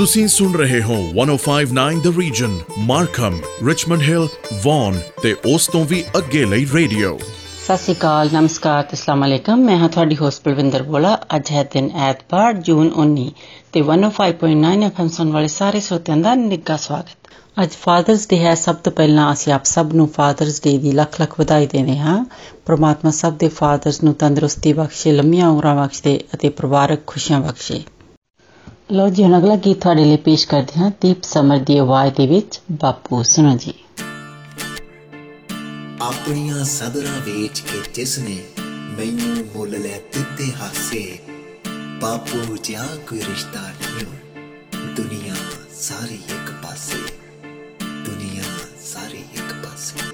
ਤੁਸੀਂ ਸੁਣ ਰਹੇ ਹੋ 1059 the region Markham Richmond Hill Vaughan ਤੇ ਉਸ ਤੋਂ ਵੀ ਅੱਗੇ ਲਈ ਰੇਡੀਓ। ਸਤਿ ਸ਼੍ਰੀ ਅਕਾਲ, ਨਮਸਕਾਰ ਤੇ ਅਸਲਾਮ ਅਲੈਕਮ। ਮੈਂ ਹਾਂ ਤੁਹਾਡੀ ਹੋਸਟ ਬਲਵਿੰਦਰ ਬੋਲਾ ਅੱਜ ਹੈ ਦਿਨ ਐਤਵਾਰ, ਜੂਨ 19 ਤੇ 105.9 ਐਫਐਮ ਸੁਣ ਵਾਲੇ ਸਾਰੇ ਸਰੋਤਿਆਂ ਦਾ ਨਿੱਘਾ ਸਵਾਗਤ। ਅੱਜ ਫਾਦਰਸ ਡੇ ਹੈ। ਸਭ ਤੋਂ ਪਹਿਲਾਂ ਅਸੀਂ ਆਪ ਸਭ ਨੂੰ ਫਾਦਰਸ ਡੇ ਦੀ ਲੱਖ ਲੱਖ ਵਧਾਈ ਦਿੰਦੇ ਹਾਂ। ਪ੍ਰਮਾਤਮਾ ਸਭ ਦੇ ਫਾਦਰਸ ਨੂੰ ਤੰਦਰੁਸਤੀ ਬਖਸ਼ੇ, ਲੰਮੀਆਂ ਉਮਰਾਂ ਬਖਸ਼ੇ ਅਤੇ ਪਰਿਵਾਰਕ ਖੁਸ਼ੀਆਂ ਬਖਸ਼ੇ। ਲੋ ਜੀ, ਹੁਣ ਅਗਲਾ ਗੀਤ ਤੁਹਾਡੇ ਲਈ ਪੇਸ਼ ਕਰਦੇ ਹਾਂ, ਦੀਪ ਸਮਰ ਦੀ ਆਵਾਜ਼ ਦੇ ਵਿੱਚ, ਬਾਪੂ, ਸੁਣੋ ਜੀ। ਆਪਣੀਆਂ ਸਦਰਾਂ ਵੇਚ ਕੇ ਜਿਸ ਨੇ ਮੈਨੂੰ ਮੁੱਲ ਲੈ ਦਿੱਤੇ ਹਾਸੇ, ਬਾਪੂ ਜਿਹਾ ਕੋਈ ਰਿਸ਼ਤਾ ਨਹੀਂ ਦੁਨੀਆ ਸਾਰੀ ਇੱਕ ਪਾਸੇ, ਦੁਨੀਆ ਸਾਰੀ ਇੱਕ ਪਾਸੇ।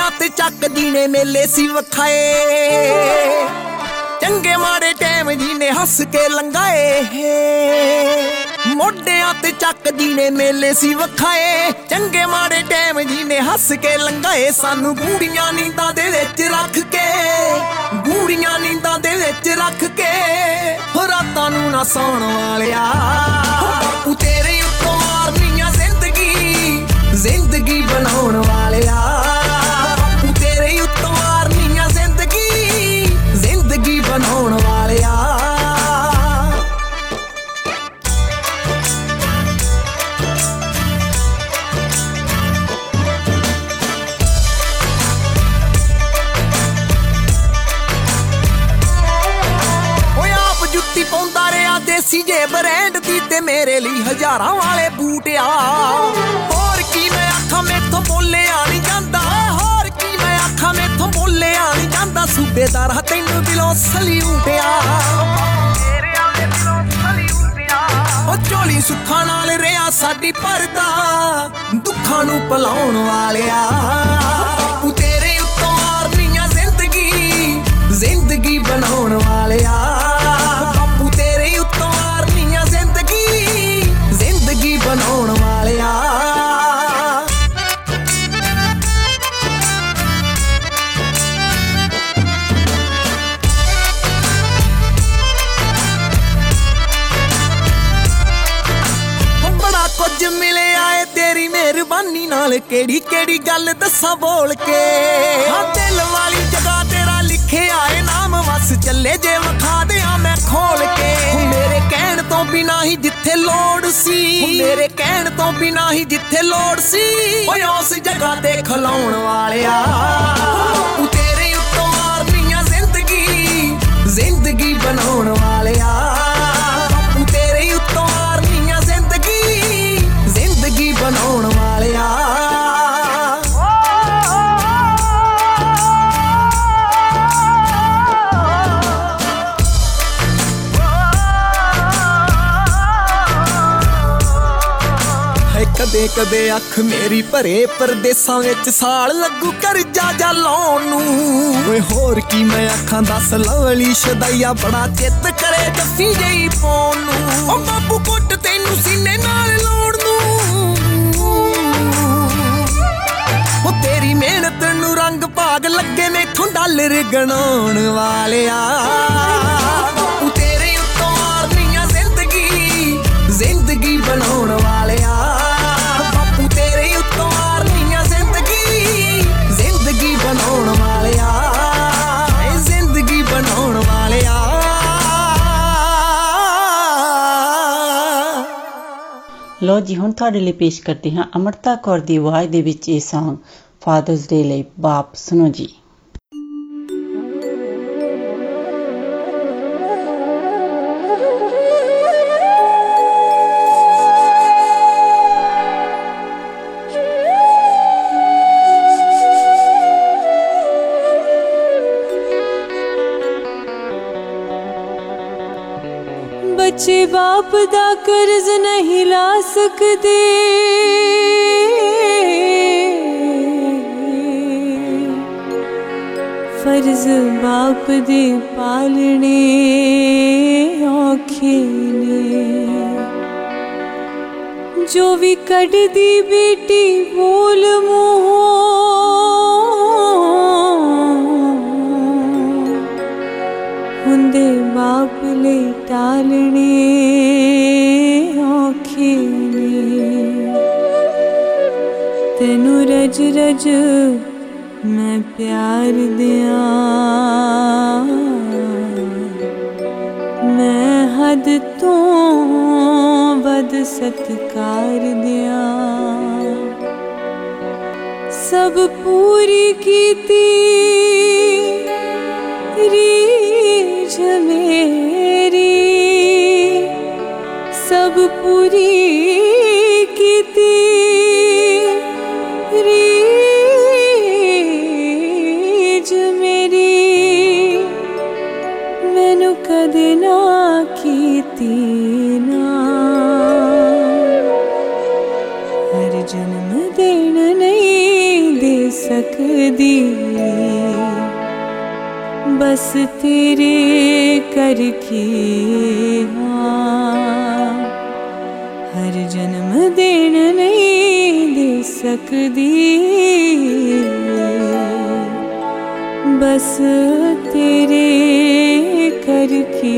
ਮੋਟਿਆਂ ਤੇ ਚੱਕਦੀ ਨੇ ਮੇਲੇ ਸੀ ਵਖਾਏ। ਚੰਗੇ ਮਾੜੇ ਟਾਈਮ ਜੀ ਨੇ ਹੱਸ ਕੇ ਲੰਗਾਏ ਮੋਢਿਆਂ ਤੇ ਚੱਕਦੀ ਨੇ ਮੇਲੇ ਸੀ ਵਖਾਏ। ਚੰਗੇ ਮਾੜੇ ਟਾਈਮ ਜੀ ਨੇ ਹੱਸ ਕੇ ਲੰਗਾਏ ਸਾਨੂੰ ਗੂੜੀਆਂ ਨੀਂਦਾਂ ਦੇ ਵਿੱਚ ਰੱਖ ਕੇ, ਗੂੜੀਆਂ ਨੀਂਦਾਂ ਦੇ ਵਿੱਚ ਰੱਖ ਕੇ ਹੋ ਰਾਤਾਂ ਨੂੰ ਨਾ ਸੌਣ ਵਾਲਿਆ। ਬਾਪੂ ਤੇਰੇ ਉੱਤੋਂ ਮਾਰਨੀਆਂ ਜ਼ਿੰਦਗੀ ਜ਼ਿੰਦਗੀ ਬਣਾਉਣ ਵਾਲਿਆ। ਦੇਸੀ ਜੇ ਬ੍ਰਾਂਡ ਦੀ ਤੇ ਮੇਰੇ ਲਈ ਹਜ਼ਾਰਾਂ ਵਾਲੇ ਬੂਟ ਆ। ਹੋਰ ਕੀ ਮੈਂ ਆਖਾਂ ਮੈਥੋਂ ਬੋਲਿਆ ਨਹੀਂ ਜਾਂਦਾ। ਹੋਰ ਕੀ ਮੈਂ ਆਖਾਂ ਮੈਥੋਂ ਬੋਲਿਆ ਨਹੀਂ ਜਾਂਦਾ। ਸੂਬੇਦਾਰ ਤੈਨੂੰ ਦਿਲੋਂ ਸਲੂਟ ਆ। ਉਹ ਝੋਲੀ ਸੁੱਖਾਂ ਨਾਲ ਰਿਆ ਸਾਡੀ ਪਰਦਾ। ਦੁੱਖਾਂ ਨੂੰ ਭਲਾਉਣ ਵਾਲਿਆ। ਬਾਪੂ ਤੇਰੇ ਉੱਤੋਂ ਮਾਰਨੀਆਂ ਜ਼ਿੰਦਗੀ ਜ਼ਿੰਦਗੀ ਬਣਾਉਣ ਵਾਲਿਆ। ਨਾਲ ਕਿਹੜੀ ਕਿਹੜੀ ਗੱਲ ਦੱਸਾਂ ਬੋਲ ਕੇ? ਹਾਂ, ਦਿਲ ਵਾਲੀ ਜਗ੍ਹਾ ਤੇਰਾ ਲਿਖਿਆ ਏ, ਨਾਮ ਵਸ ਚੱਲੇ ਜੇ ਵਿਖਾ ਦਿਆਂ ਮੈਂ ਖੋਲ ਕੇ। ਹੁਣ ਮੇਰੇ ਕਹਿਣ ਤੋਂ ਬਿਨਾ ਹੀ ਜਿੱਥੇ ਲੋੜ ਸੀ। ਹੁਣ ਮੇਰੇ ਕਹਿਣ ਤੋਂ ਬਿਨਾ ਹੀ ਜਿੱਥੇ ਲੋੜ ਸੀ। ਓਏ, ਉਸ ਜਗ੍ਹਾ ਤੇ ਖਲਾਉਣ ਵਾਲਿਆ। ਬਾਪੂ ਤੇਰੇ ਉੱਤੋਂ ਮਾਰਨੀਆਂ ਜ਼ਿੰਦਗੀ ਜ਼ਿੰਦਗੀ ਬਣਾਉਣ ਵਾਲਿਆ। ਕਦੇ ਕਦੇ ਅੱਖ ਮੇਰੀ ਭਰੇ ਪਰਦੇਸਾਂ ਵਿੱਚ ਸਾਲ ਲੱਗੂ ਕਰਜਾ ਜਾ ਲਾਉਣ ਨੂੰ। ਓਏ ਹੋਰ ਕੀ ਮੈਂ ਅੱਖਾਂ ਦੱਸ ਲਵਲੀ ਸ਼ਦਈਆ ਬੜਾ ਚਿੱਤ ਕਰੇ ਜੱਫੀ ਜਈ ਪਾਉਣ ਨੂੰ। ਓ ਬਾਪੂ ਕੁੱਟ ਤੈਨੂੰ ਸੀਨੇ ਨਾਲ ਲਾਉਣ ਨੂੰ। ਉਹ ਤੇਰੀ ਮਿਹਨਤ ਨੂੰ ਰੰਗ ਭਾਗ ਲੱਗੇ ਮੈਥੋਂ ਡਾਲਰ ਗਣਾਉਣ ਵਾਲਿਆ। ਲੋ ਜੀ, ਹੁਣ ਤੁਹਾਡੇ ਲਈ ਪੇਸ਼ ਕਰਦੇ ਹਾਂ ਅਮਰਤਾ ਕੌਰ ਦੀ ਆਵਾਜ਼ ਦੇ ਵਿੱਚ ਇਹ Song ਫਾਦਰਸ ਡੇ ਲਈ ਬਾਪ ਸੁਣੋ ਜੀ। ਬੱਚੇ ਬਾਪ ਦਾ ਕਰਜ਼ ਨਹੀਂ ਲਾ ਸਕਦੇ ਫਰਜ਼ ਬਾਪ ਦੇ ਪਾਲਣੇ ਔਖੇ ਨੇ ਜੋ ਵੀ ਕੱਢਦੀ ਬੇਟੀ ਬੋਲ ਮੂੰਹੋਂ तेन रज रज दिया। मैं हद तो बद सत्कार दिया। सब पूरी की रीझ में ਸਭ ਪੂਰੀ ਕੀਤੀ। ਰੀਝ ਮੇਰੀ, ਮੈਨੂੰ ਕਦੇ ਨਾ ਕੀਤੀ ਨਾ। ਹਰ ਜਨਮ ਦੇਣ ਨਹੀਂ ਦੇ ਸਕਦੀ। ਬਸ ਤੇਰੇ ਕਰਕੇ ਹਾਂ। जन्म देन नहीं दे न बस तेरे करके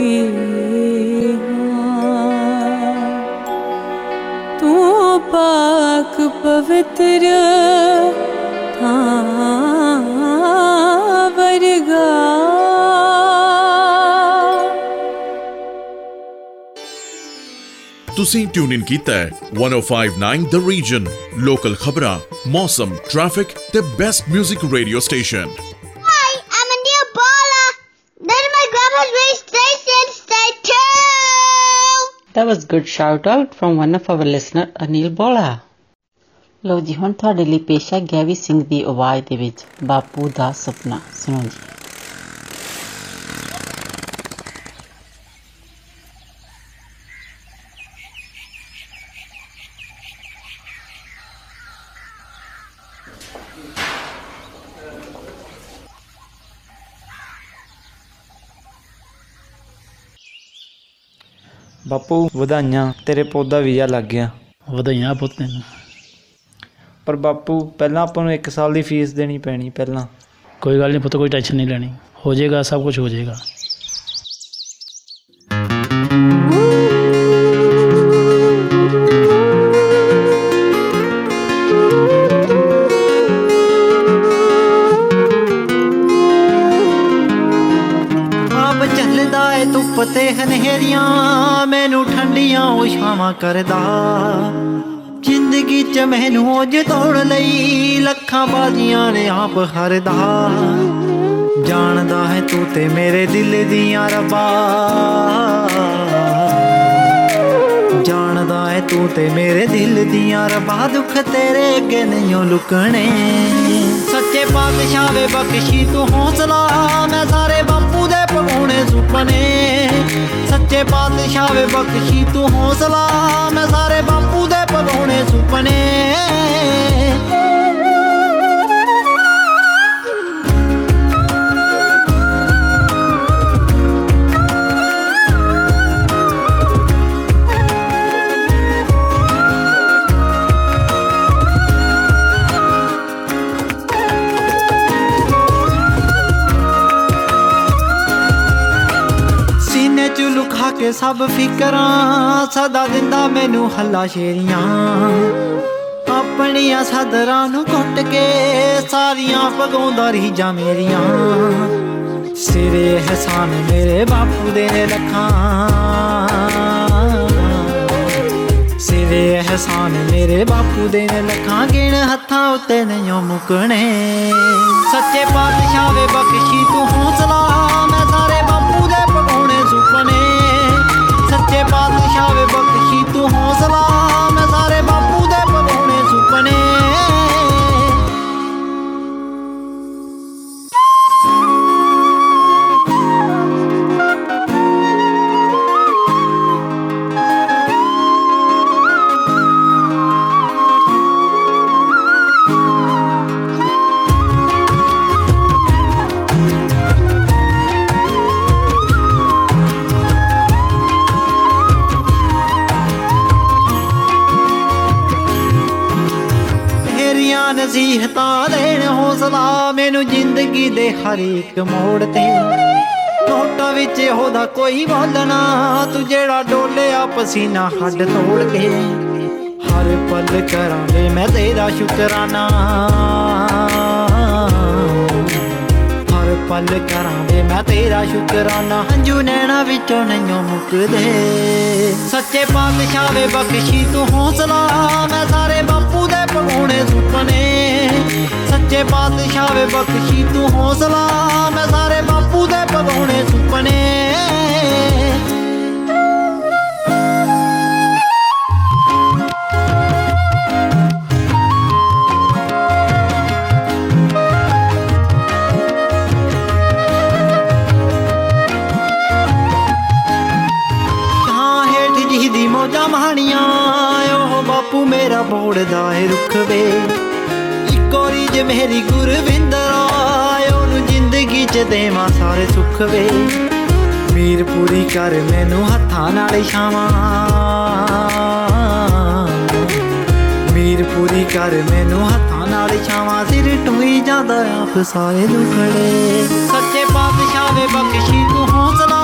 तू पाक पवित्र ਤੁਸੀਂ ਟਿਊਨ ਇਨ ਕੀਤਾ ਹੈ 1059 ਦ ਰੀਜਨ ਲੋਕਲ ਖਬਰਾਂ ਮੌਸਮ ਟ੍ਰੈਫਿਕ ਤੇ best 뮤직 radio station Hi, I'm Anil Bala. Then my grandma's raised station, stay tuned. That was good shout out from one of our listener Anil Bola. ਲੋ ਜੀ ਹੁਣ ਤੁਹਾਡੇ ਲਈ ਪੇਸ਼ ਹੈ ਗੈਵੀ ਸਿੰਘ ਦੀ ਆਵਾਜ਼ ਦੇ ਵਿੱਚ ਬਾਪੂ ਦਾ ਸੁਪਨਾ ਸੁਣੋ ਜੀ ਬਾਪੂ ਵਧਾਈਆਂ ਤੇਰੇ ਪੌਦਾ ਵੀਜ਼ਾ ਲੱਗ ਗਿਆ। ਵਧਾਈਆਂ ਪੁੱਤ ਤੈਨੂੰ। ਪਰ ਬਾਪੂ ਪਹਿਲਾਂ ਆਪਾਂ ਨੂੰ 1 ਸਾਲ ਦੀ ਫੀਸ ਦੇਣੀ ਪੈਣੀ ਪਹਿਲਾਂ। ਕੋਈ ਗੱਲ ਨਹੀਂ ਪੁੱਤ ਕੋਈ ਟੈਨਸ਼ਨ ਨਹੀਂ ਲੈਣੀ। ਹੋ ਜਾਏਗਾ ਸਭ ਕੁਝ ਹੋ ਜਾਏਗਾ। ਕਰਦਾ। ਜ਼ਿੰਦਗੀ ਚ ਮੈਨੂੰ ਉਜ ਤੋੜ ਲਈ, ਲੱਖਾਂ ਬਾਜ਼ੀਆਂ ਨੇ ਆਪ ਹਰਦਾ। ਜਾਣਦਾ ਹੈ ਤੂੰ ਤੇ ਮੇਰੇ ਦਿਲ ਦੀਆਂ ਰਬਾ। ਜਾਣਦਾ ਹੈ ਤੂੰ ਤੇ ਮੇਰੇ ਦਿਲ ਦੀਆਂ ਰਬਾ, ਦੁੱਖ ਤੇਰੇ ਅੱਗੇ ਨਹੀਂ ਓ ਲੁਕਣੇ। ਸੱਚੇ ਪਾਤਸ਼ਾਹ ਵੇ ਬਖਸ਼ੀ ਤੂੰ ਹੌਸਲਾ, ਮੈਂ ਸਾਰੇ ਬਾਪੂ ਦੇ ਪਗਾਉਣੇ ਸੁਪਨੇ। ਸੱਚੇ ਪਾਤਸ਼ਾਹ ਵੇ ਬਖਸ਼ੀ ਤੂੰ ਹੌਸਲਾ। ਮੈਂ ਸਾਰੇ ਬਾਪੂ ਦੇ ਪਗਾਉਣੇ ਸੁਪਨੇ ਕੇ ਸਭ ਫਿਕਰਾਂ, ਸਦਾ ਦਿੰਦਾ ਮੈਨੂੰ ਹੱਲਾ ਸ਼ੇਰੀਆਂ। ਆਪਣੀਆਂ ਸਦਰਾਂ ਨੂੰ ਘੁੱਟ ਕੇ ਸਾਰੀਆਂ ਪਗਾਉਂਦਾ ਰਹੀ ਜਾ ਮੇਰੀਆਂ। ਸਿਰੇ ਹਸਾਨ ਮੇਰੇ ਬਾਪੂ ਦੇ ਨੇ ਲੱਖਾਂ। ਸਿਰੇ ਹਸਾਨ ਮੇਰੇ ਬਾਪੂ ਦੇ ਨੇ ਲੱਖਾਂ, ਗਿਣ ਹੱਥਾਂ ਉੱਤੇ ਨਹੀਂ ਮੁਕਣੇ। ਸੱਚੇ ਪਾਤਸ਼ਾਹ ਵੇ ਬਖਸ਼ੀ ਜ਼ਿੰਦਗੀ ਦੇ ਹਰ ਇੱਕ ਮੋੜ ਤੇ। ਨੋਟਾਂ ਵਿੱਚ ਉਹਦਾ ਕੋਈ ਬੋਲਣਾ ਤੂੰ ਜਿਹੜਾ ਡੋਲਿਆ ਪਸੀਨਾ ਹੱਡ ਤੋੜ ਕੇ। ਹਰ ਪਲ ਕਰਾਂਗੇ ਮੈਂ ਤੇਰਾ ਸ਼ੁਕਰਾਨਾ। ਹਰ ਪਲ ਕਰਾਂਗੇ ਮੈਂ ਤੇਰਾ ਸ਼ੁਕਰਾਨਾ। ਹੰਝੂ ਨੈਣਾ ਵਿੱਚੋਂ ਨਹੀਂ ਮੁੱਕਦੇ। ਸੱਚੇ ਪਾਤਸ਼ਾਹ ਵੇ ਬਖਸ਼ੀ ਤੂੰ ਹੌਸਲਾ। ਮੈਂ ਸਾਰੇ ਬਾਪੂ ਦੇ ਪਗਾਉਣੇ ਸੁਪਨੇ ਸੱਚੇ ਪਾਤਸ਼ਾਹ ਵੇ ਬਖਸ਼ੀ ਤੂੰ ਹੌਸਲਾ। ਮੈਂ ਸਾਰੇ ਬਾਪੂ ਦੇ ਪਗਾਉਣੇ ਸੁਪਨੇ। ਹਾਂ, ਹੇਠ ਜੀ ਦੀ ਮੋਜਾਂ ਮਹਾਣੀਆਂ, ਉਹ ਬਾਪੂ ਮੇਰਾ ਬੋੜਦਾ ਏ ਰੁੱਖ ਵੇ। ਇੱਕੋਰੀ ਜੇ ਮੇਰੀ ਗੁਰਵਿੰਦਰ ਆਏ, ਉਹਨੂੰ ਜ਼ਿੰਦਗੀ ਚ ਦੇਵਾਂ ਸਾਰੇ ਸੁੱਖ ਵੇ। ਮੀਰ ਪੂਰੀ ਕਰ ਮੈਨੂੰ ਹੱਥਾਂ ਨਾਲ ਛਾਵਾਂ। ਮੀਰ ਪੂਰੀ ਕਰ ਮੈਨੂੰ ਹੱਥਾਂ ਨਾਲ ਛਾਵਾਂ, ਸਿਰ ਟੁਈ ਜਾਂਦਾ ਆਪ ਸਾਰੇ ਦੁਖੜੇ। ਸੱਚੇ ਪਾਤਸ਼ਾਹ ਵੇ ਬਖਸ਼ੀ ਤੂੰ ਹੌਸਲਾ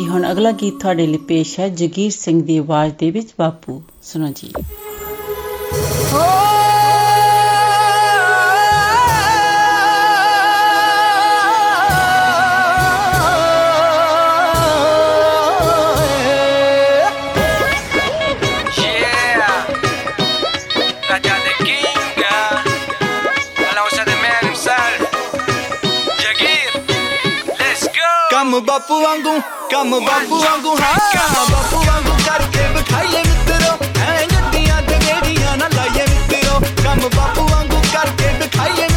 ਲੋ ਜੀ ਹੁਣ ਅਗਲਾ ਗੀਤ ਤੁਹਾਡੇ ਲਈ ਪੇਸ਼ ਹੈ ਜਗੀਰ ਸਿੰਘ ਦੀ ਆਵਾਜ਼ ਦੇ ਵਿੱਚ ਬਾਪੂ। ਸੁਣੋ ਜੀ। Yeah, ਕੰਮ ਬਾਪੂ ਵਾਂਗੂ, ਕੰਮ ਬਾਪੂ ਵਾਂਗੂ, ਹਾਂ। ਬਾਪੂ ਵਾਂਗੂ ਕਰਕੇ ਵਿਖਾਈਏ ਮਿੱਤਰੋ ਐਵੇਂ ਗੱਡੀਆਂ ਤੇ ਗੇੜੀਆਂ ਨਾ ਲਾਈਏ ਮਿੱਤਰੋ। ਕੰਮ ਬਾਪੂ ਵਾਂਗੂ ਕਰਕੇ ਵਿਖਾਈਏ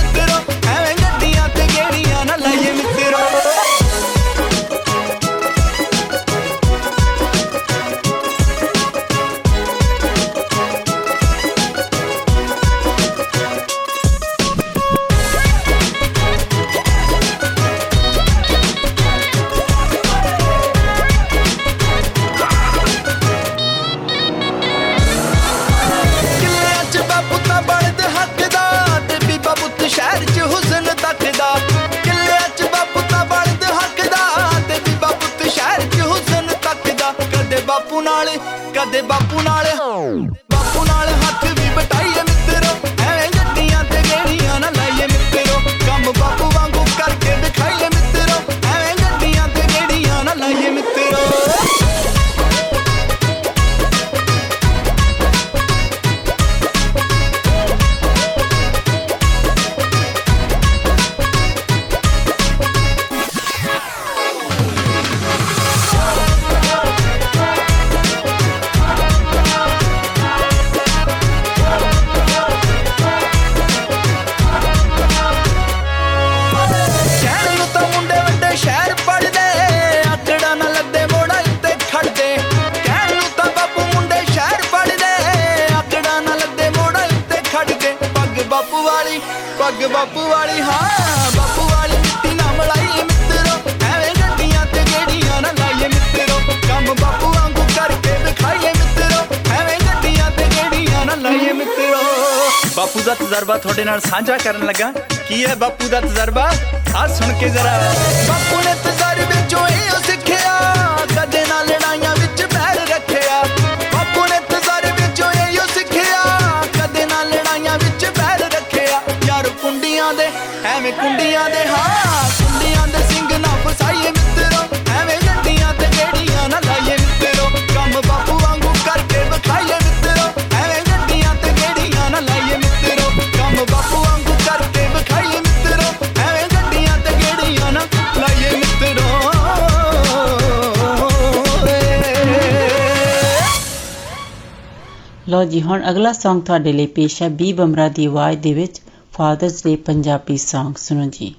ਕਦੇ ਬਾਪੂ ਨਾਲ Yeah, but Song ਤੁਹਾਡੇ ਲਈ ਪੇਸ਼ ਹੈ, ਬੀ ਬਮਰਾ ਦੀ ਆਵਾਜ਼ ਦੇ ਵਿੱਚ, ਫਾਦਰਸ ਡੇ ਪੰਜਾਬੀ Song, ਸੁਣੋ ਜੀ।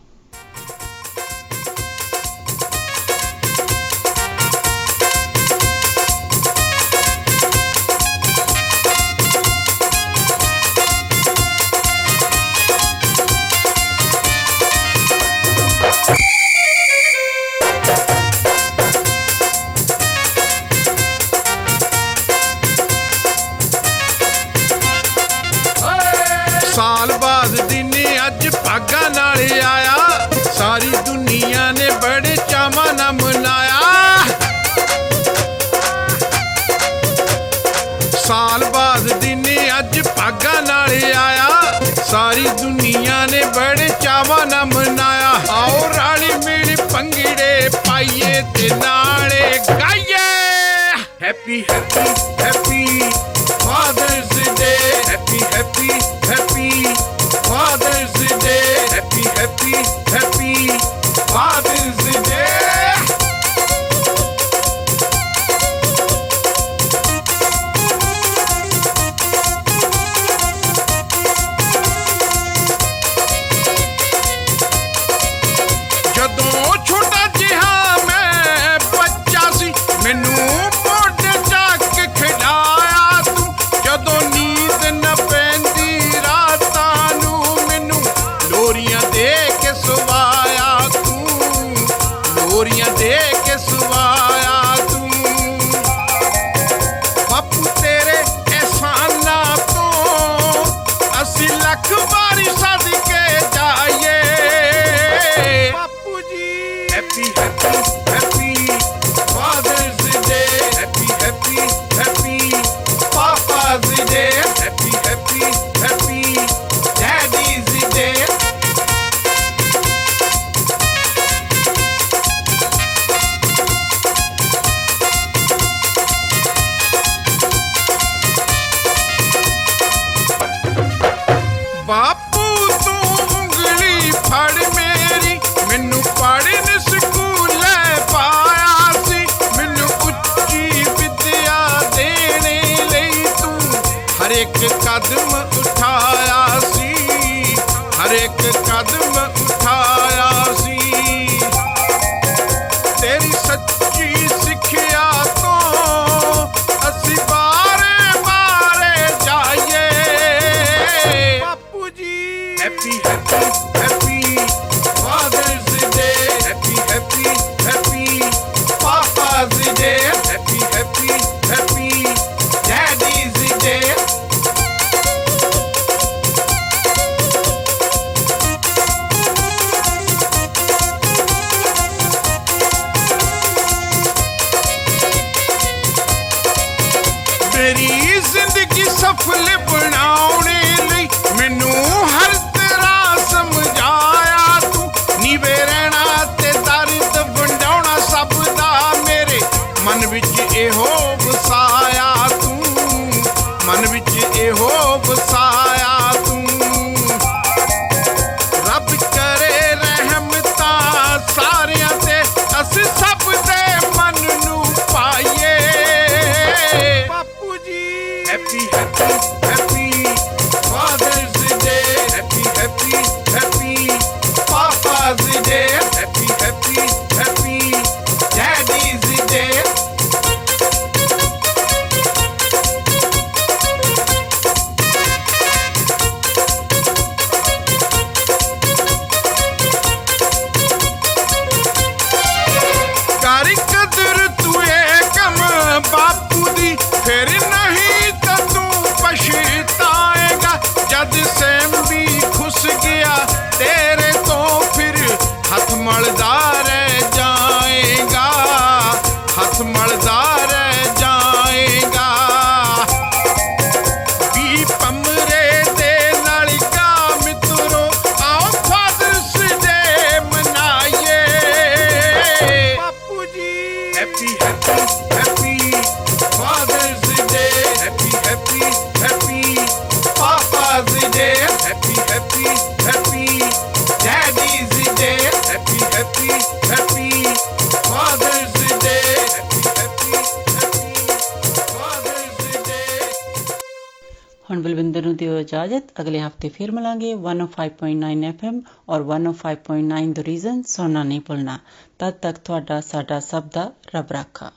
अगले हफ़्ते फिर मिलेंगे 105.9 एफएम और 105.9 द रीजन सोना नहीं भूलना। तब तक ਤੁਹਾਡਾ साडा ਸਭ ਦਾ ਰੱਬ ਰੱਖਾ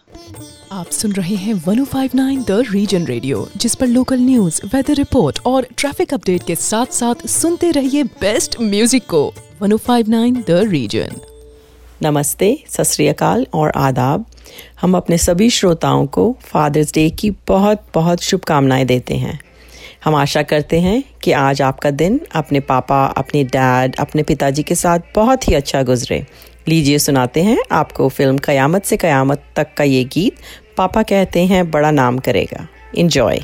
ਆਪ ਸੁਣ हैं 1059 द रीजन रेडियो जिस पर लोकल न्यूज़ वेदर रिपोर्ट और ट्रैफ़िक अपडेट के साथ-साथ सुनते रहिए बेस्ट म्यूज़िक को। 1059 द रीजन नमस्ते सत और आदाब। हम अपने सभी श्रोताओं को फादर्स डे की बहुत बहुत शुभकामनाएँ देते हैं। हम आशा करते हैं कि आज आपका दिन अपने पापा, अपने डैड, अपने पिताजी के साथ बहुत ही अच्छा गुजरे। लीजिए सुनाते हैं आपको फ़िल्म कयामत से कयामत तक का ये गीत पापा कहते हैं बड़ा नाम करेगा। इंजॉय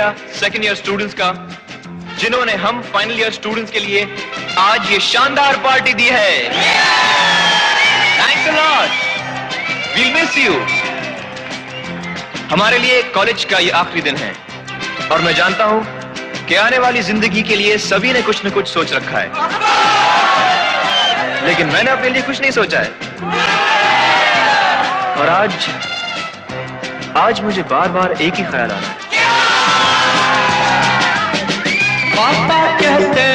तो सेकेंड ईयर स्टूडेंट्स का, जिन्होंने हम फाइनल ईयर स्टूडेंट्स के लिए आज ये शानदार पार्टी दी है। Thanks lot we'll miss you हमारे लिए कॉलेज का ये आखिरी दिन है। और मैं जानता हूँ कि आने वाली ज़िंदगी के लिए सभी ने कुछ न कुछ सोच रखा है। लेकिन मैंने अपने लिए कुछ नहीं सोचा है। और आज आज मुझे बार बार एक ही ख्याल आ रहा है। पापा कहते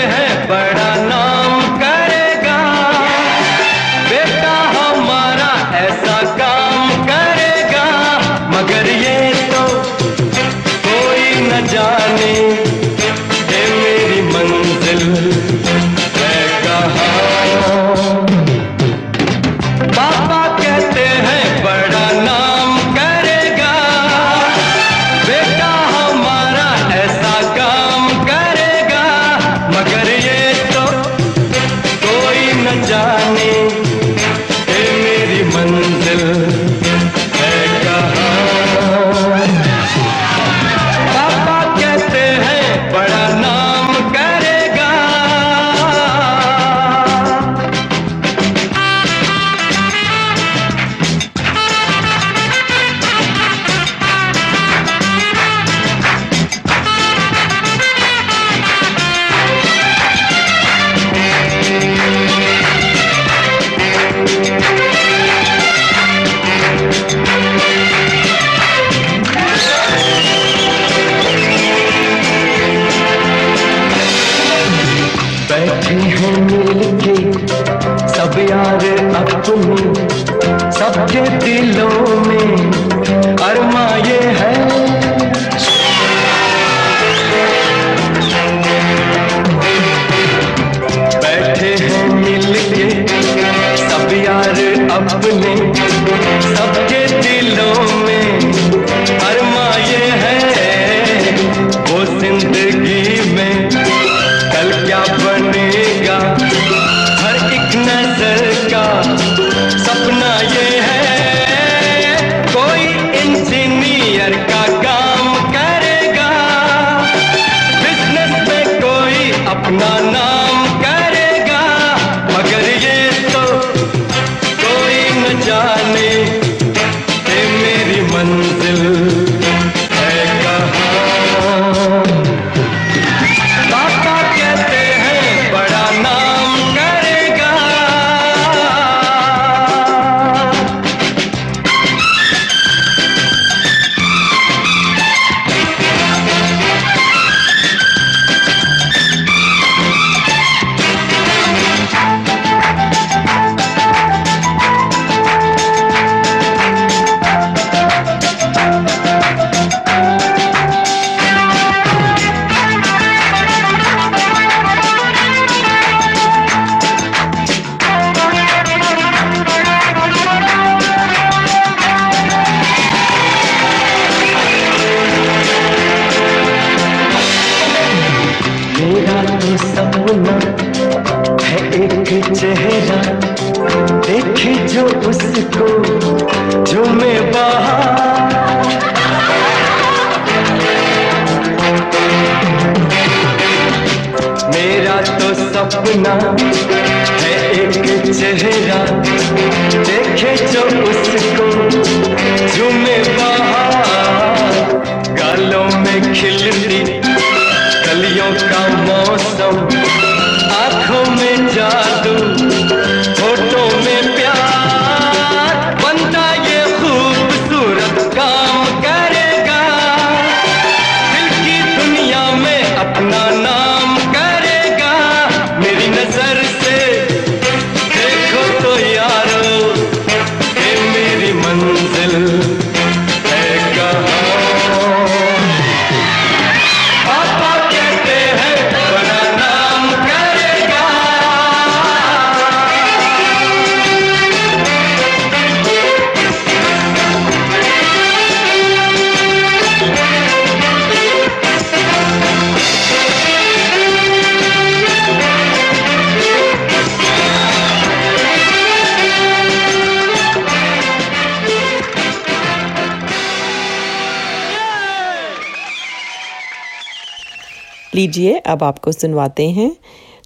लीजिए, अब आपको सुनवाते हैं।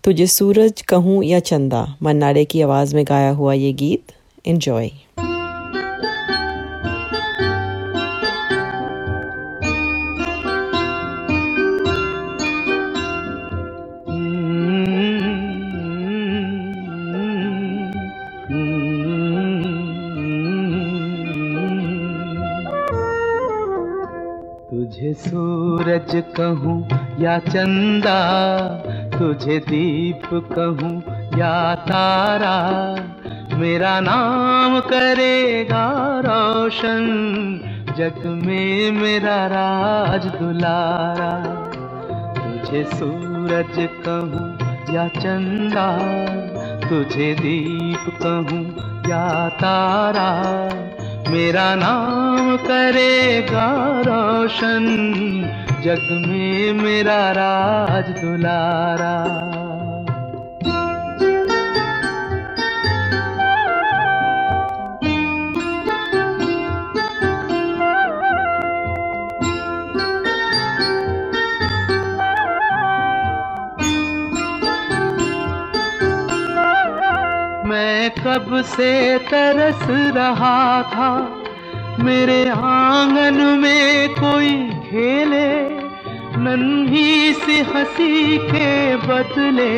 तुझे सूरज कहूँ या चंदा मन्नाडे की आवाज़ में गाया हुआ ये गीत सूरज कहूँ या चंदा, तुझे दीप कहूँ या तारा, मेरा नाम करेगा रोशन, जग में मेरा राज दुलारा। तुझे सूरज कहूँ या चंदा, तुझे दीप कहूँ या तारा, मेरा नाम करेगा रोशन जग में मेरा राज दुलारा। मैं कब से तरस रहा था मेरे आँगन में कोई खेले, नन्ही सी हँसी के बदले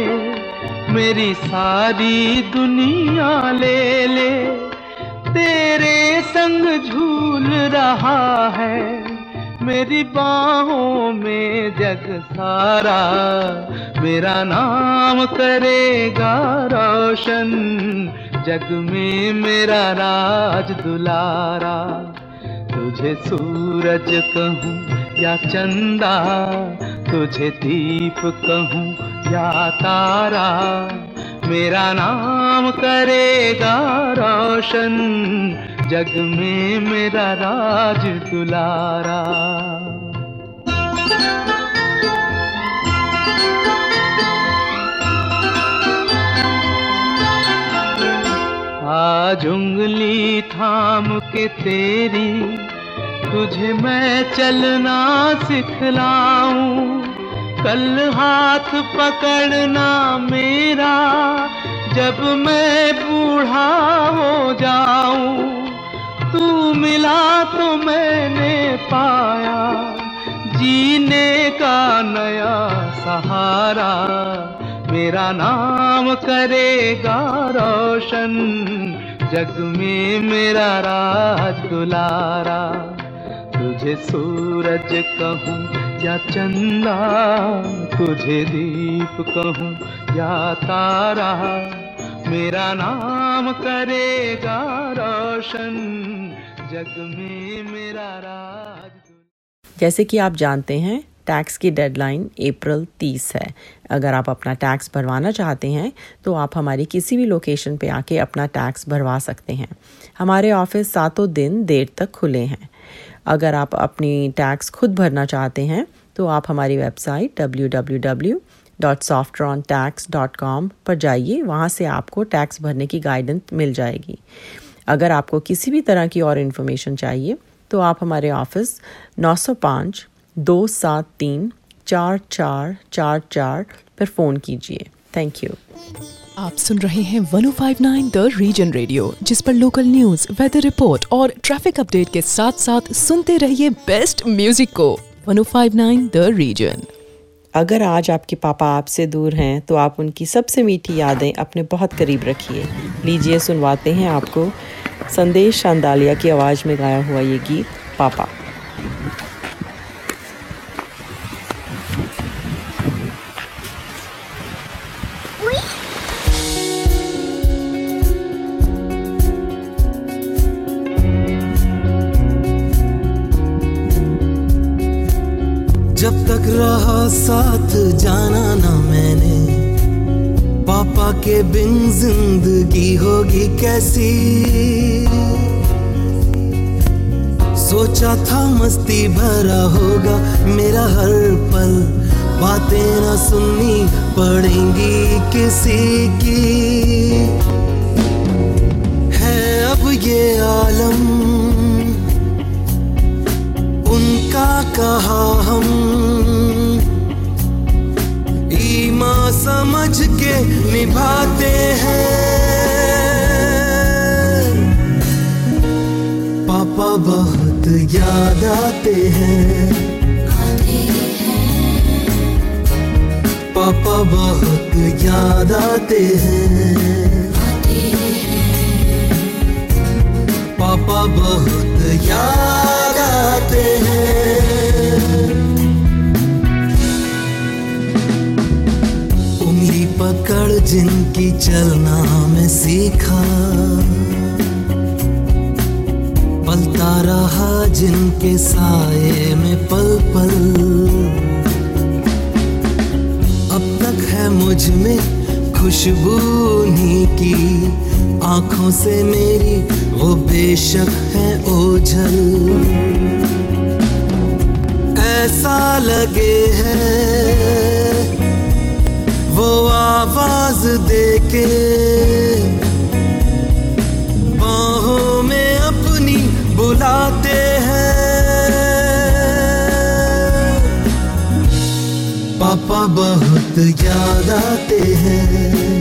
मेरी सारी दुनिया ले ले। तेरे संग झूल रहा है, मेरी बाहों में जग सारा। मेरा नाम करेगा रोशन जग में मेरा राज दुलारा, तुझे सूरज कहूँ या चंदा, तुझे दीप कहूँ या तारा, मेरा नाम करेगा रोशन, जग में मेरा राज दुलारा। आज उंगली थाम के तेरी, तुझे मैं चलना सिखलाऊं। कल हाथ पकड़ना मेरा, जब मैं बूढ़ा हो जाऊँ। तू मिला तो मैंने पाया, जीने का नया सहारा। मेरा नाम करेगा रोशन। जग में मेरा राज दुलारा। तुझे सूरज कहूँ या चंदा, तुझे दीप कहूँ या तारा। मेरा नाम करेगा रोशन। जग में मेरा राज जैसे कि आप जानते हैं टैक्स की डेडलाइन अप्रैल 30 है। अगर आप अपना टैक्स भरवाना चाहते हैं तो आप हमारी किसी भी लोकेशन पे आके अपना टैक्स भरवा सकते हैं। हमारे ऑफ़िस सातों दिन देर तक खुले हैं। अगर आप अपनी टैक्स खुद भरना चाहते हैं तो आप हमारी वेबसाइट www.softrontax.com पर जाइए। वहाँ से आपको टैक्स भरने की गाइडेंस मिल जाएगी। अगर आपको किसी भी तरह की और इन्फॉर्मेशन चाहिए तो आप हमारे ऑफ़िस 905 दो सात तीन चार चार चार चार पर फ़ोन कीजिए। थैंक यू आप सुन रहे हैं 1059 द रीजन रेडियो जिस पर लोकल न्यूज़ वेदर रिपोर्ट और ट्रैफ़िक अपडेट के साथ साथ सुनते रहिए बेस्ट म्यूज़िक को। 1059 द रीजन। अगर आज आपके पापा आपसे दूर हैं तो आप उनकी सबसे मीठी यादें अपने बहुत करीब रखिए। लीजिए सुनवाते हैं आपको संदेश शांदालिया की आवाज़ में गाया हुआ ये गीत पापा। जब तक रहा साथ जाना ना मैंने। पापा के बिन ज़िंदगी होगी कैसी? सोचा था मस्ती भरा होगा, मेरा हर पल। बातें ना सुननी पड़ेंगी किसी की। है अब ये आलम उनका कहा हम? ईमा समझ के निभाते हैं। पापा बहुत याद आते हैं। पापा बहुत याद आते हैं। पापा बहुत याद आते हैं। उंगली पकड़ जिनकी चलना मैं सीखा। पलता रहा जिनके साए में पल पल अब तक है मुझमें खुशबू उन्हीं की। आँखों से मेरी वो बेशक है ओझल। ऐसा लगे है। वो आवाज़ दे के बाहों में अपनी बुलाते हैं। पापा बहुत याद आते हैं।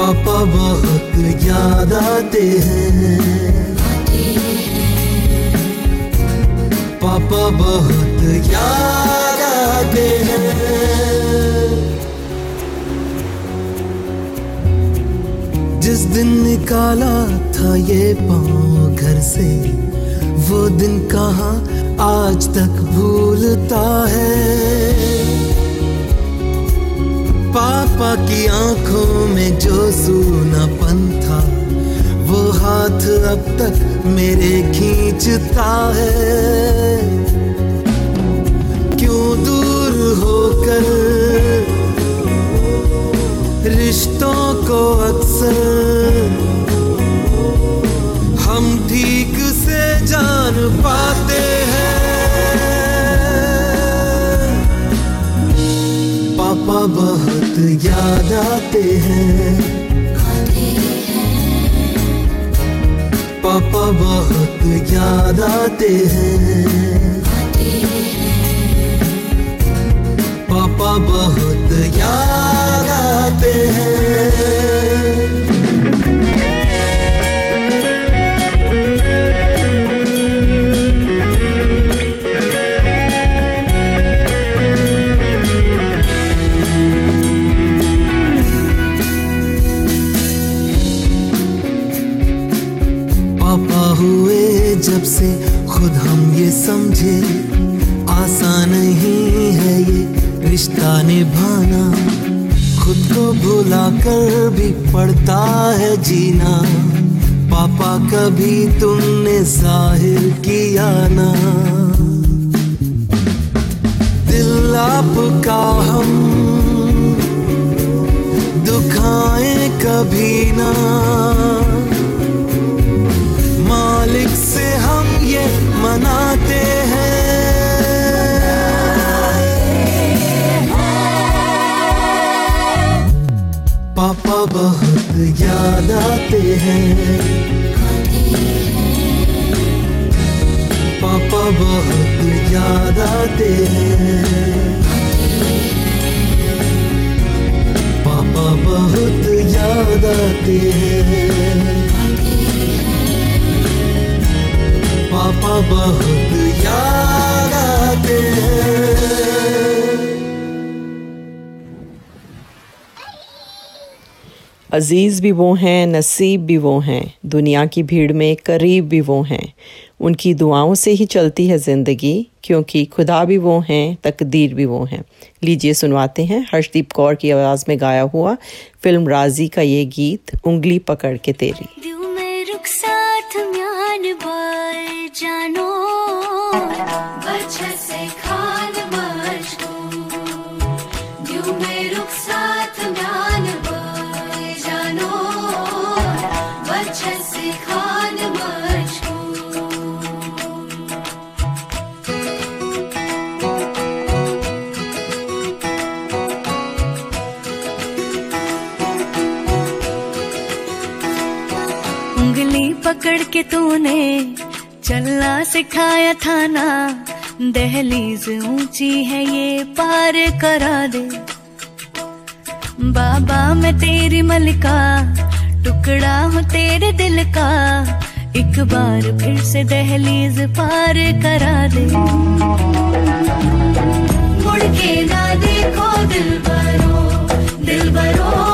पापा बहुत याद आते हैं। पापा बहुत याद आते हैं। जिस दिन निकाला था ये पाँव घर से, वो दिन कहाँ आज तक भूलता है। पापा की आँखों में जो सूनापन था, वो हाथ अब तक मेरे खींचता है। क्यों दूर होकर रिश्तों को अक्सर आते हैं। पापा बहुत याद आते हैं। पापा बहुत याद आते हैं। रिश्ता निभाना, खुद को भुला कर भी पड़ता है जीना। पापा कभी तुमने ज़ाहिर किया ना। दिल आपका हम, दुखाए कभी ना। मालिक से हम ये मनाते पापा बहुत याद आते हैं। पापा बहुत याद आते हैं पापा बहुत याद आते हैं पापा बहुत याद आते हैं अज़ीज़ भी वो हैं, नसीब भी वो हैं, दुनिया की भीड़ में करीब भी वो हैं। उनकी दुआओं से ही चलती है ज़िंदगी, क्योंकि खुदा भी वो हैं, तकदीर भी वो हैं। लीजिए सुनवाते हैं, हर्षदीप कौर की आवाज़ में गाया हुआ फ़िल्म राज़ी का ये गीत, उंगली पकड़ के तेरी। जानो पकड़ के तूने चलना सिखाया था ना। दहलीज ऊँची है ये, पार करा दे। बाबा, मैं तेरी मलिका, टुकड़ा हूँ तेरे दिल का। एक बार फिर से दहलीज पार करा दे। मुड़ के ना देखो दिल बरो दिल बरो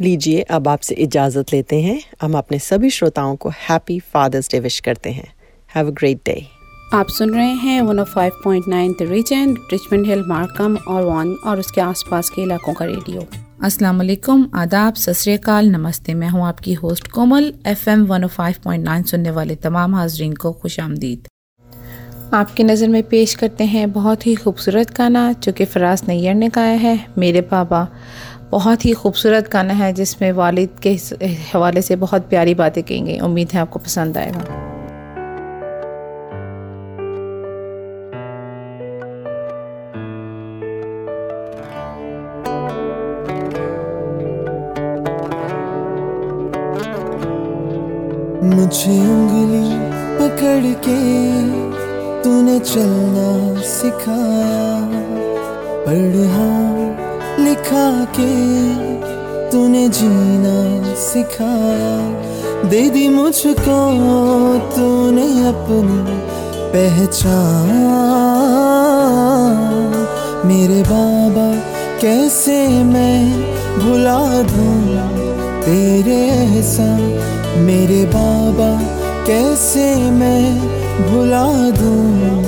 लीजिए अब आपसे इजाज़त लेते हैं। हम अपने सभी श्रोताओं को हैप्पी फादर्स डे विश करते हैं। हैव अ ग्रेट डे आप सुन रहे हैं 105.9 the region Richmond hill Markham और वन और उसके आसपास के इलाकों का रेडियो अस्सलाम वालेकुम आदाब सत श्री नमस्ते। मैं हूँ आपकी होस्ट कोमल एफएम 105.9 सुनने वाले तमाम हाजरीन को खुश आमदीद। आपकी नज़र में पेश करते हैं बहुत ही खूबसूरत गाना जो कि फराज नैयर ने गाया है मेरे बाबा। बहुत ही खूबसूरत गाना है जिसमें वालिद के हवाले से बहुत प्यारी बातें कही गई उम्मीद है आपको पसंद आएगा। मुझे उंगली पकड़ के तूने चलना सिखाया। पढ़ हाँ, लिखा के तूने जीना सिखाया। दे दी मुझको, तूने अपनी पहचान। मेरे बाबा, कैसे मैं भुला दूँ तेरे एहसान मेरे बाबा, कैसे मैं भुला दूँ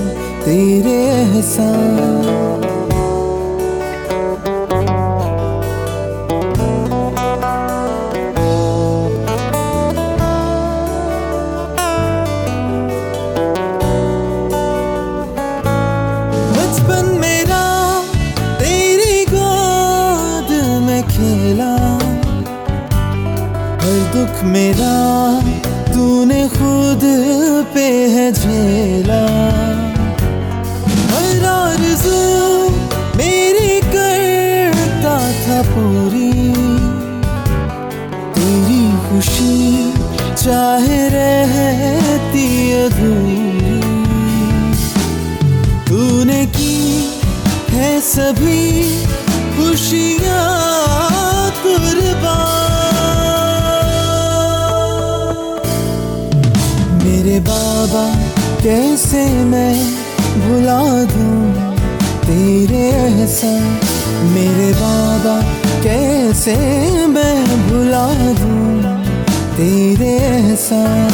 तेरे एहसान दुख मेरा एहसान मेरे बाबा कैसे मैं भुला दूँ तेरे एहसान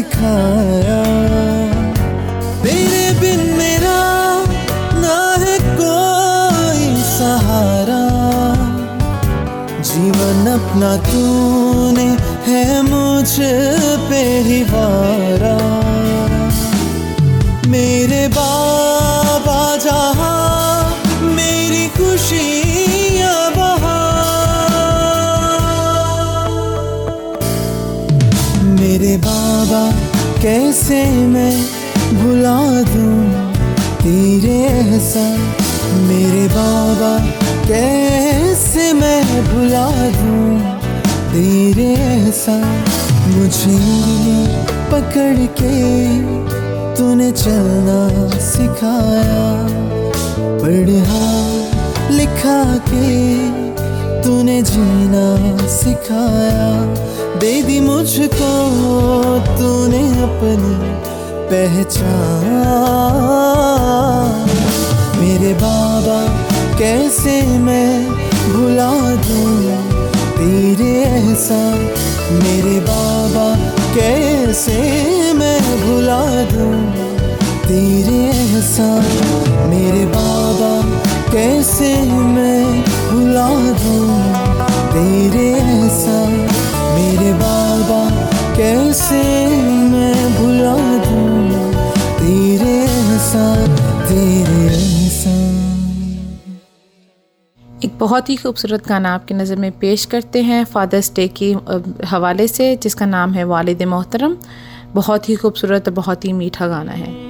सिखाया तेरे बिन मेरा ना है कोई सहारा। जीवन अपना तूने है मुझ पे ही मेरे बाबा, कैसे मैं भुला दूँ तेरे एहसान? मेरे बाबा, कैसे मैं भुला दूँ तेरे एहसान? मुझे पकड़ के तूने चलना सिखाया, पढ़ा लिखा के तूने जीना सिखाया। दे दी मुझको तूने अपनी पहचान। मेरे बाबा, कैसे मैं भुला दूँ? तेरे एहसान, मेरे बाबा, कैसे मैं भुला दूँ? तेरे एहसान मेरे बाबा, कैसे मैं भुला दूँ? तेरे एहसान मेरे बाबा, कैसे मैं भुला दूँ? तेरे एहसान तेरे एक बहुत ही खूबसूरत गाना आपकी नज़र में पेश करते हैं फादर्स डे के हवाले से, जिसका नाम है वालिद मोहतरम। बहुत ही खूबसूरत और बहुत ही मीठा गाना है।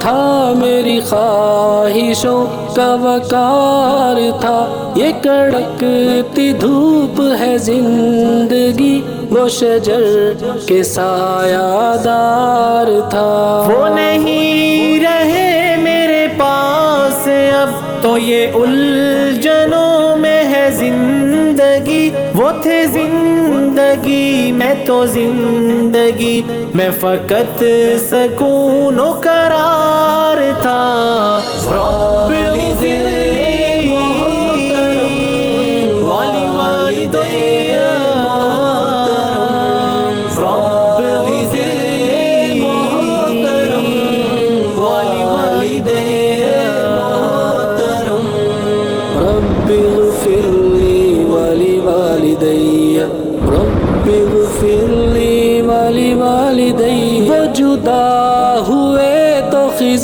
था मेरी ख्वाहिशों का वकार था। ये कड़कती धूप है ज़िंदगी, वो शजर के सायादार था। वो नहीं रहे मेरे पास अब तो ये उलझनों में है ज़िंदगी। मैं तो ज़िंदगी मैं फकत सकून करार था।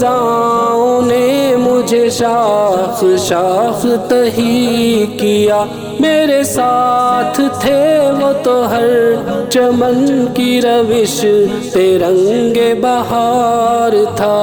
खिजाओं ने मुझे शाख शाख तही किया। मेरे साथ थे वो तो हर चमन की रविश, तिरंगे बहार था।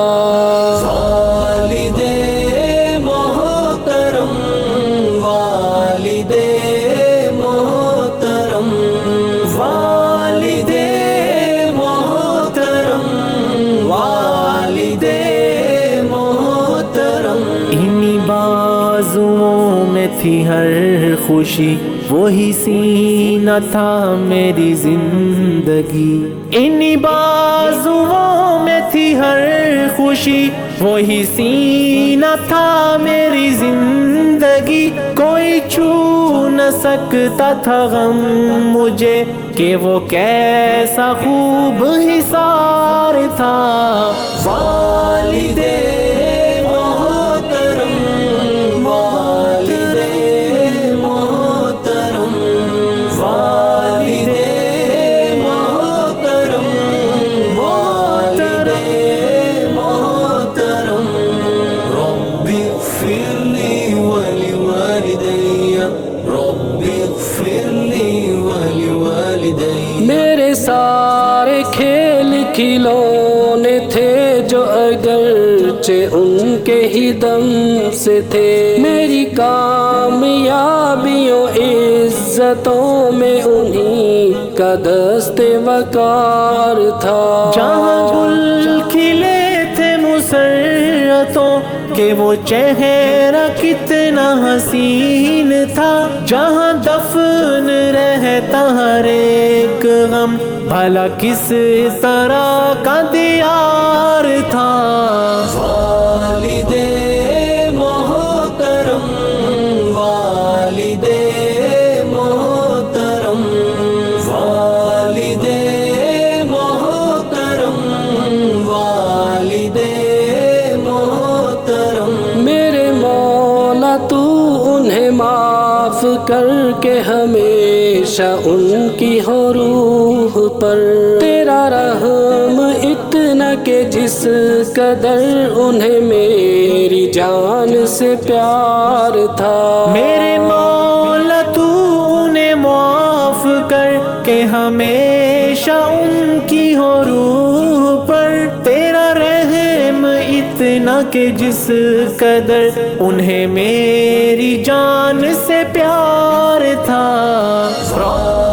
थी हर खुशी, वही सीना था मेरी ज़िंदगी। इन्हीं बाजुओं में थी हर खुशी, वही सीना था मेरी ज़िंदगी। कोई छू न सकता था गम मुझे कि वो कैसा खूब हिसार था। वालिदे अगरचे उनके ही दम से थे। मेरी कामयाबियों, इज्जतों में उन्हीं का दस्ते वकार था। जहाँ गुल खिले थे मुसरतों के, वो चेहरा कितना हसीन था। जहाँ दफन रहता हर एक गम, भला किस तरह का दियार था। करके हमेशा उनकी हो रूह पर। तेरा रहम इतना के जिस कदर उन्हें मेरी जान से प्यार था। मेरे मौला उन्हें माफ़ कर के हमेशा उनकी हो रूह इतना के जिस कदर उन्हें मेरी जान से प्यार था।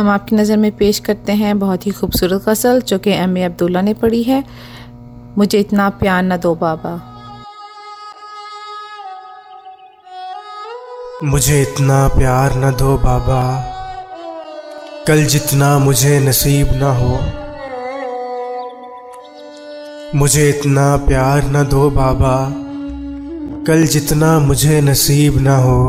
हम आपकी नज़र में पेश करते हैं बहुत ही खूबसूरत गज़ल, जो कि एम ए अब्दुल्ला ने पढ़ी है। मुझे इतना प्यार न दो बाबा। मुझे इतना प्यार न दो बाबा। कल जितना मुझे नसीब न हो, मुझे इतना प्यार न दो बाबा। कल जितना मुझे नसीब न हो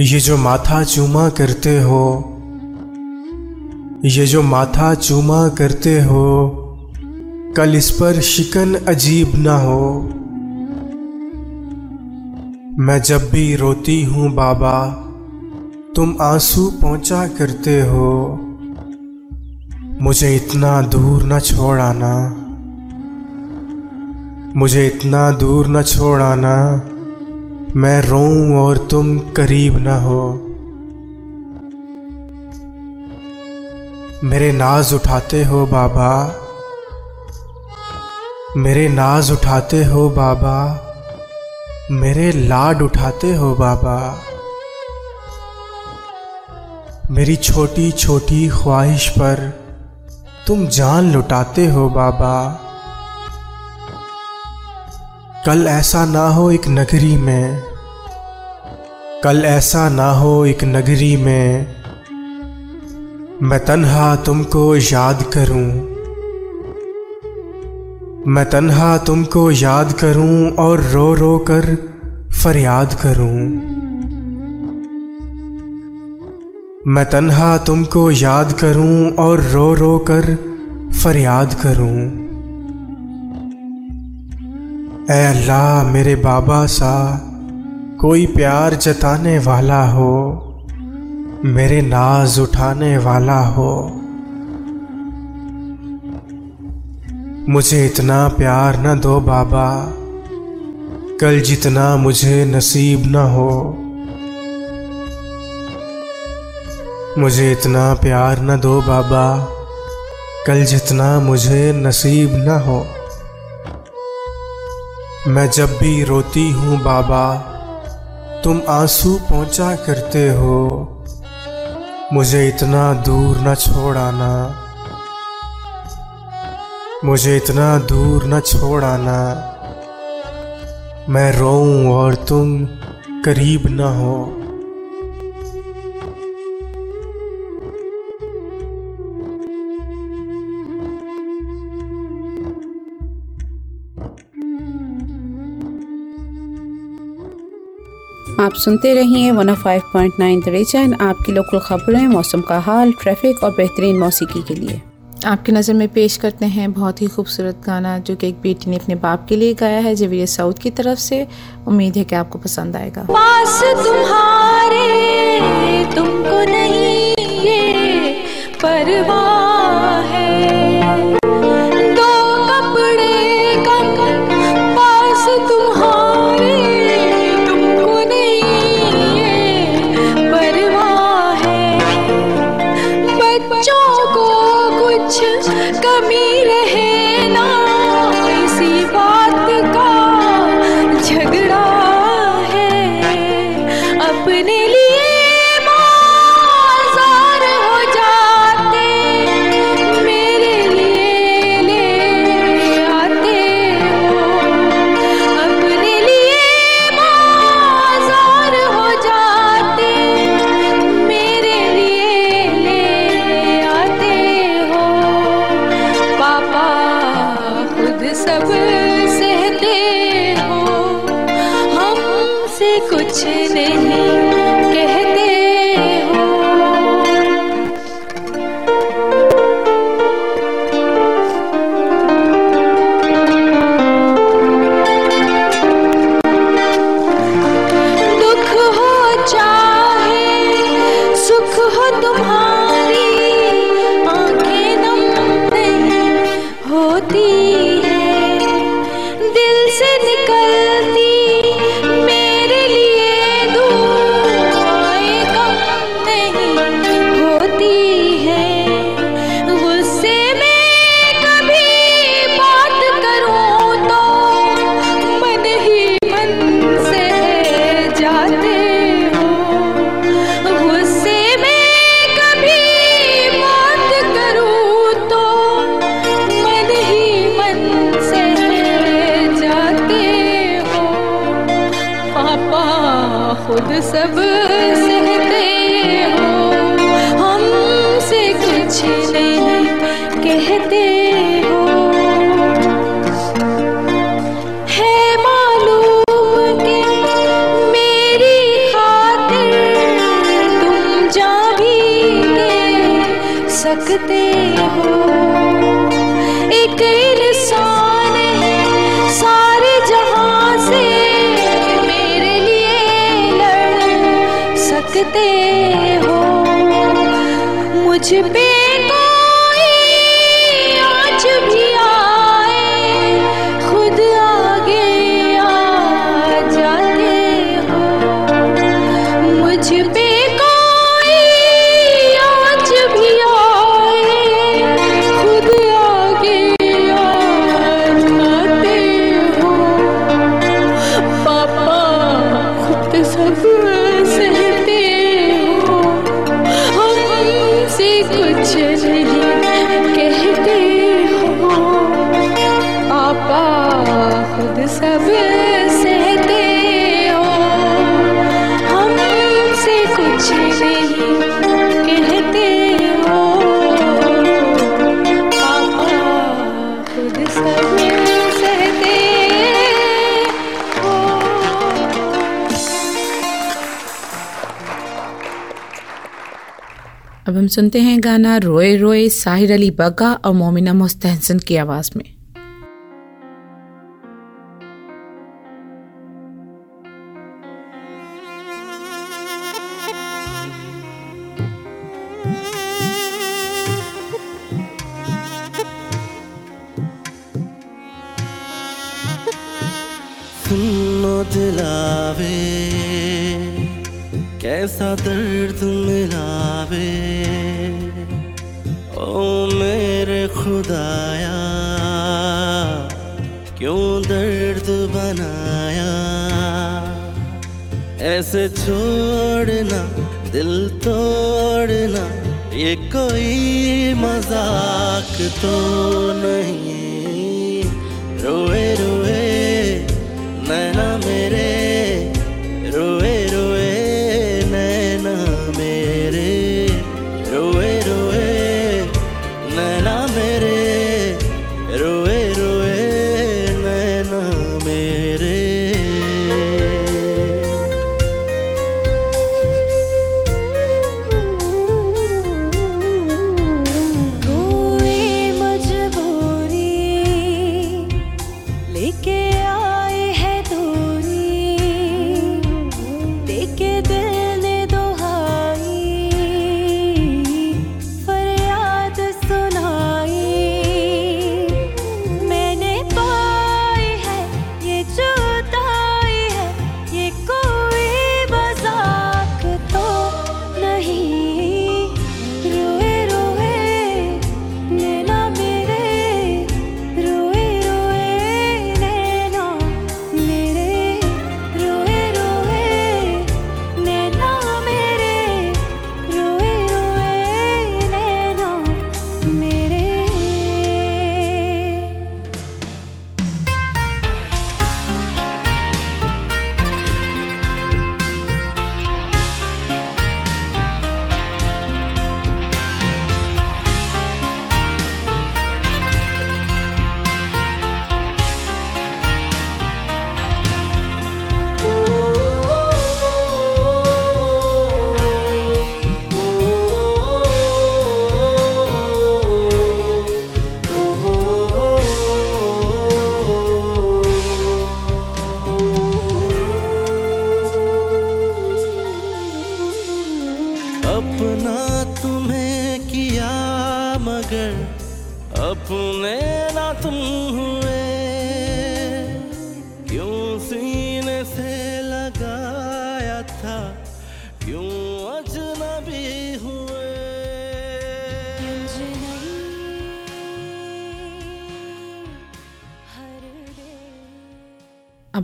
ये जो माथा चूमा करते हो, ये जो माथा चूमा करते हो, कल इस पर शिकन अजीब ना हो। मैं जब भी रोती हूँ बाबा, तुम आँसू पहुँचा करते हो। मुझे इतना दूर न छोड़ आना। मुझे इतना दूर न छोड़ आना। मैं रोऊं और तुम करीब न हो। मेरे नाज उठाते हो बाबा। मेरे नाज उठाते हो बाबा। मेरे लाड उठाते हो बाबा। मेरी छोटी छोटी ख्वाहिश पर तुम जान लुटाते हो बाबा। कल ऐसा ना हो एक नगरी में। कल ऐसा ना हो एक नगरी में। मैं तन्हा तुमको याद करूँ। मैं तन्हा तुमको याद करूँ और रो रो कर फरियाद करूँ। मैं तन्हा तुमको याद करूँ और रो रो कर फरियाद करूँ। ऐ अल्लाह, मेरे बाबा सा, कोई प्यार जताने वाला हो, मेरे नाज उठाने वाला हो। मुझे इतना प्यार न दो बाबा, कल जितना मुझे नसीब न हो। मुझे इतना प्यार न दो बाबा, कल जितना मुझे नसीब न हो। मैं जब भी रोती हूँ बाबा, तुम आँसू पहुँचा करते हो। मुझे इतना दूर न छोड़ आना। मुझे इतना दूर न छोड़ आना। मैं रोऊं और तुम करीब न हो। आप सुनते रहिए one five point nine region आपकी लोकल खबरें मौसम का हाल ट्रैफ़िक और बेहतरीन मौसीकी के लिए। आपकी नज़र में पेश करते हैं बहुत ही खूबसूरत गाना जो कि एक बेटी ने अपने बाप के लिए गाया है जवीर साउथ की तरफ़ से। उम्मीद है कि आपको पसंद आएगा। पास तुम्हारे तुमको नहीं ये परवाह है। हम सुनते हैं गाना रोए रोए साहिर अली बग्गा और मोमिना मुस्तहसन की आवाज़ में। दिलावे, कैसा दर्द मिलावे ऐसे छोड़ना दिल तोड़ना ये कोई मज़ाक तो नहीं। रोए रोए